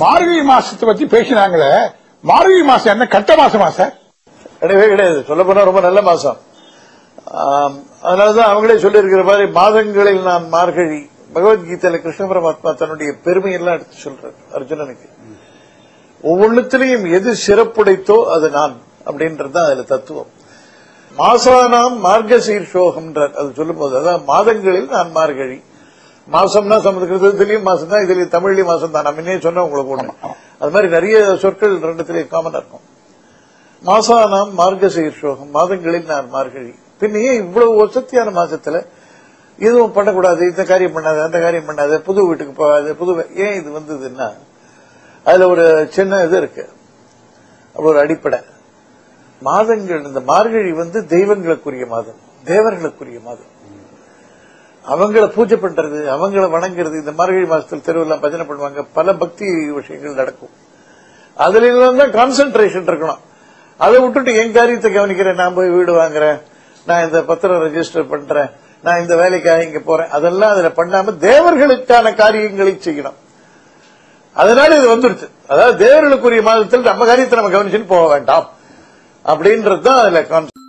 மார்கழி மாசத்தை பத்தி பேசினாங்களே மார்கழி மாசம் என்ன கட்ட மாசமா சார்? கிடையவே கிடையாது. சொல்ல போனா ரொம்ப நல்ல மாசம். அதனாலதான் அவங்களே சொல்லியிருக்கிற மாதிரி மாதங்களில் நான் மார்கழி பகவத்கீதையில கிருஷ்ண பரமாத்மா தன்னுடைய பெருமையெல்லாம் எடுத்து சொல்றார் அர்ஜுனனுக்கு. ஒவ்வொன்றுத்திலையும் எது சிறப்புடைத்தோ அது நான் அப்படின்றது தான் அதுல தத்துவம். மாசானாம் மார்கசீர்ஷோகம்ன்றார் அது சொல்லும்போது அதான் மாதங்களில் நான் மார்கழி. மாசம்னா சமஸ்கிருதத்திலயும் மாசம் தான் இதுலயும் தமிழ்லயும் மாசம் தான் நம்ம இன்னும் சொன்ன உங்களுக்கு ஒண்ணு. அது மாதிரி நிறைய சொற்கள் ரெண்டுத்திலையும் காமனா இருக்கும். மாசானாம் மார்கசீர்ஷோகம் மாதங்களில் நான் மார்கழி. பின் ஏன் இவ்வளவு வசத்தியான மாசத்துல எதுவும் பண்ணக்கூடாது? இந்த காரியம் பண்ணாது அந்த காரியம் பண்ணாது புது வீட்டுக்கு போகாது புது ஏன் இது வந்ததுன்னா அதுல ஒரு சின்ன இது இருக்கு. அப்படி ஒரு அடிப்படை. மாதங்கள் இந்த மார்கழி வந்து தெய்வங்களுக்குரிய மாதம் தேவர்களுக்குரிய மாதம். அவங்கள பூஜை பண்றது அவங்கள வணங்குறது இந்த மார்கழி மாசத்துல தெருவெல்லாம் பஜனை பண்ணுவாங்க. பல பக்தி விஷயங்கள் நடக்கும். அதுல தான் கான்சென்ட்ரேஷன் இருக்கணும். அதை விட்டுட்டு என் காரியத்தை கவனிக்கிறேன். நான் போய் வீடு வாங்குறேன். நான் இந்த பத்திரம் ரெஜிஸ்டர் பண்றேன். நான் இந்த வேலைக்காக இங்க போறேன். அதெல்லாம் அதுல பண்ணாம தேவர்களுக்கான காரியங்களை செய்யணும். அதனால இது வந்துருச்சு. அதாவது தேவர்களுக்குரிய மாதத்தில் நம்ம காரியத்தை நம்ம கவனிச்சுன்னு போக வேண்டாம். அப்படின்றது தான் அதுல கான்செப்ட்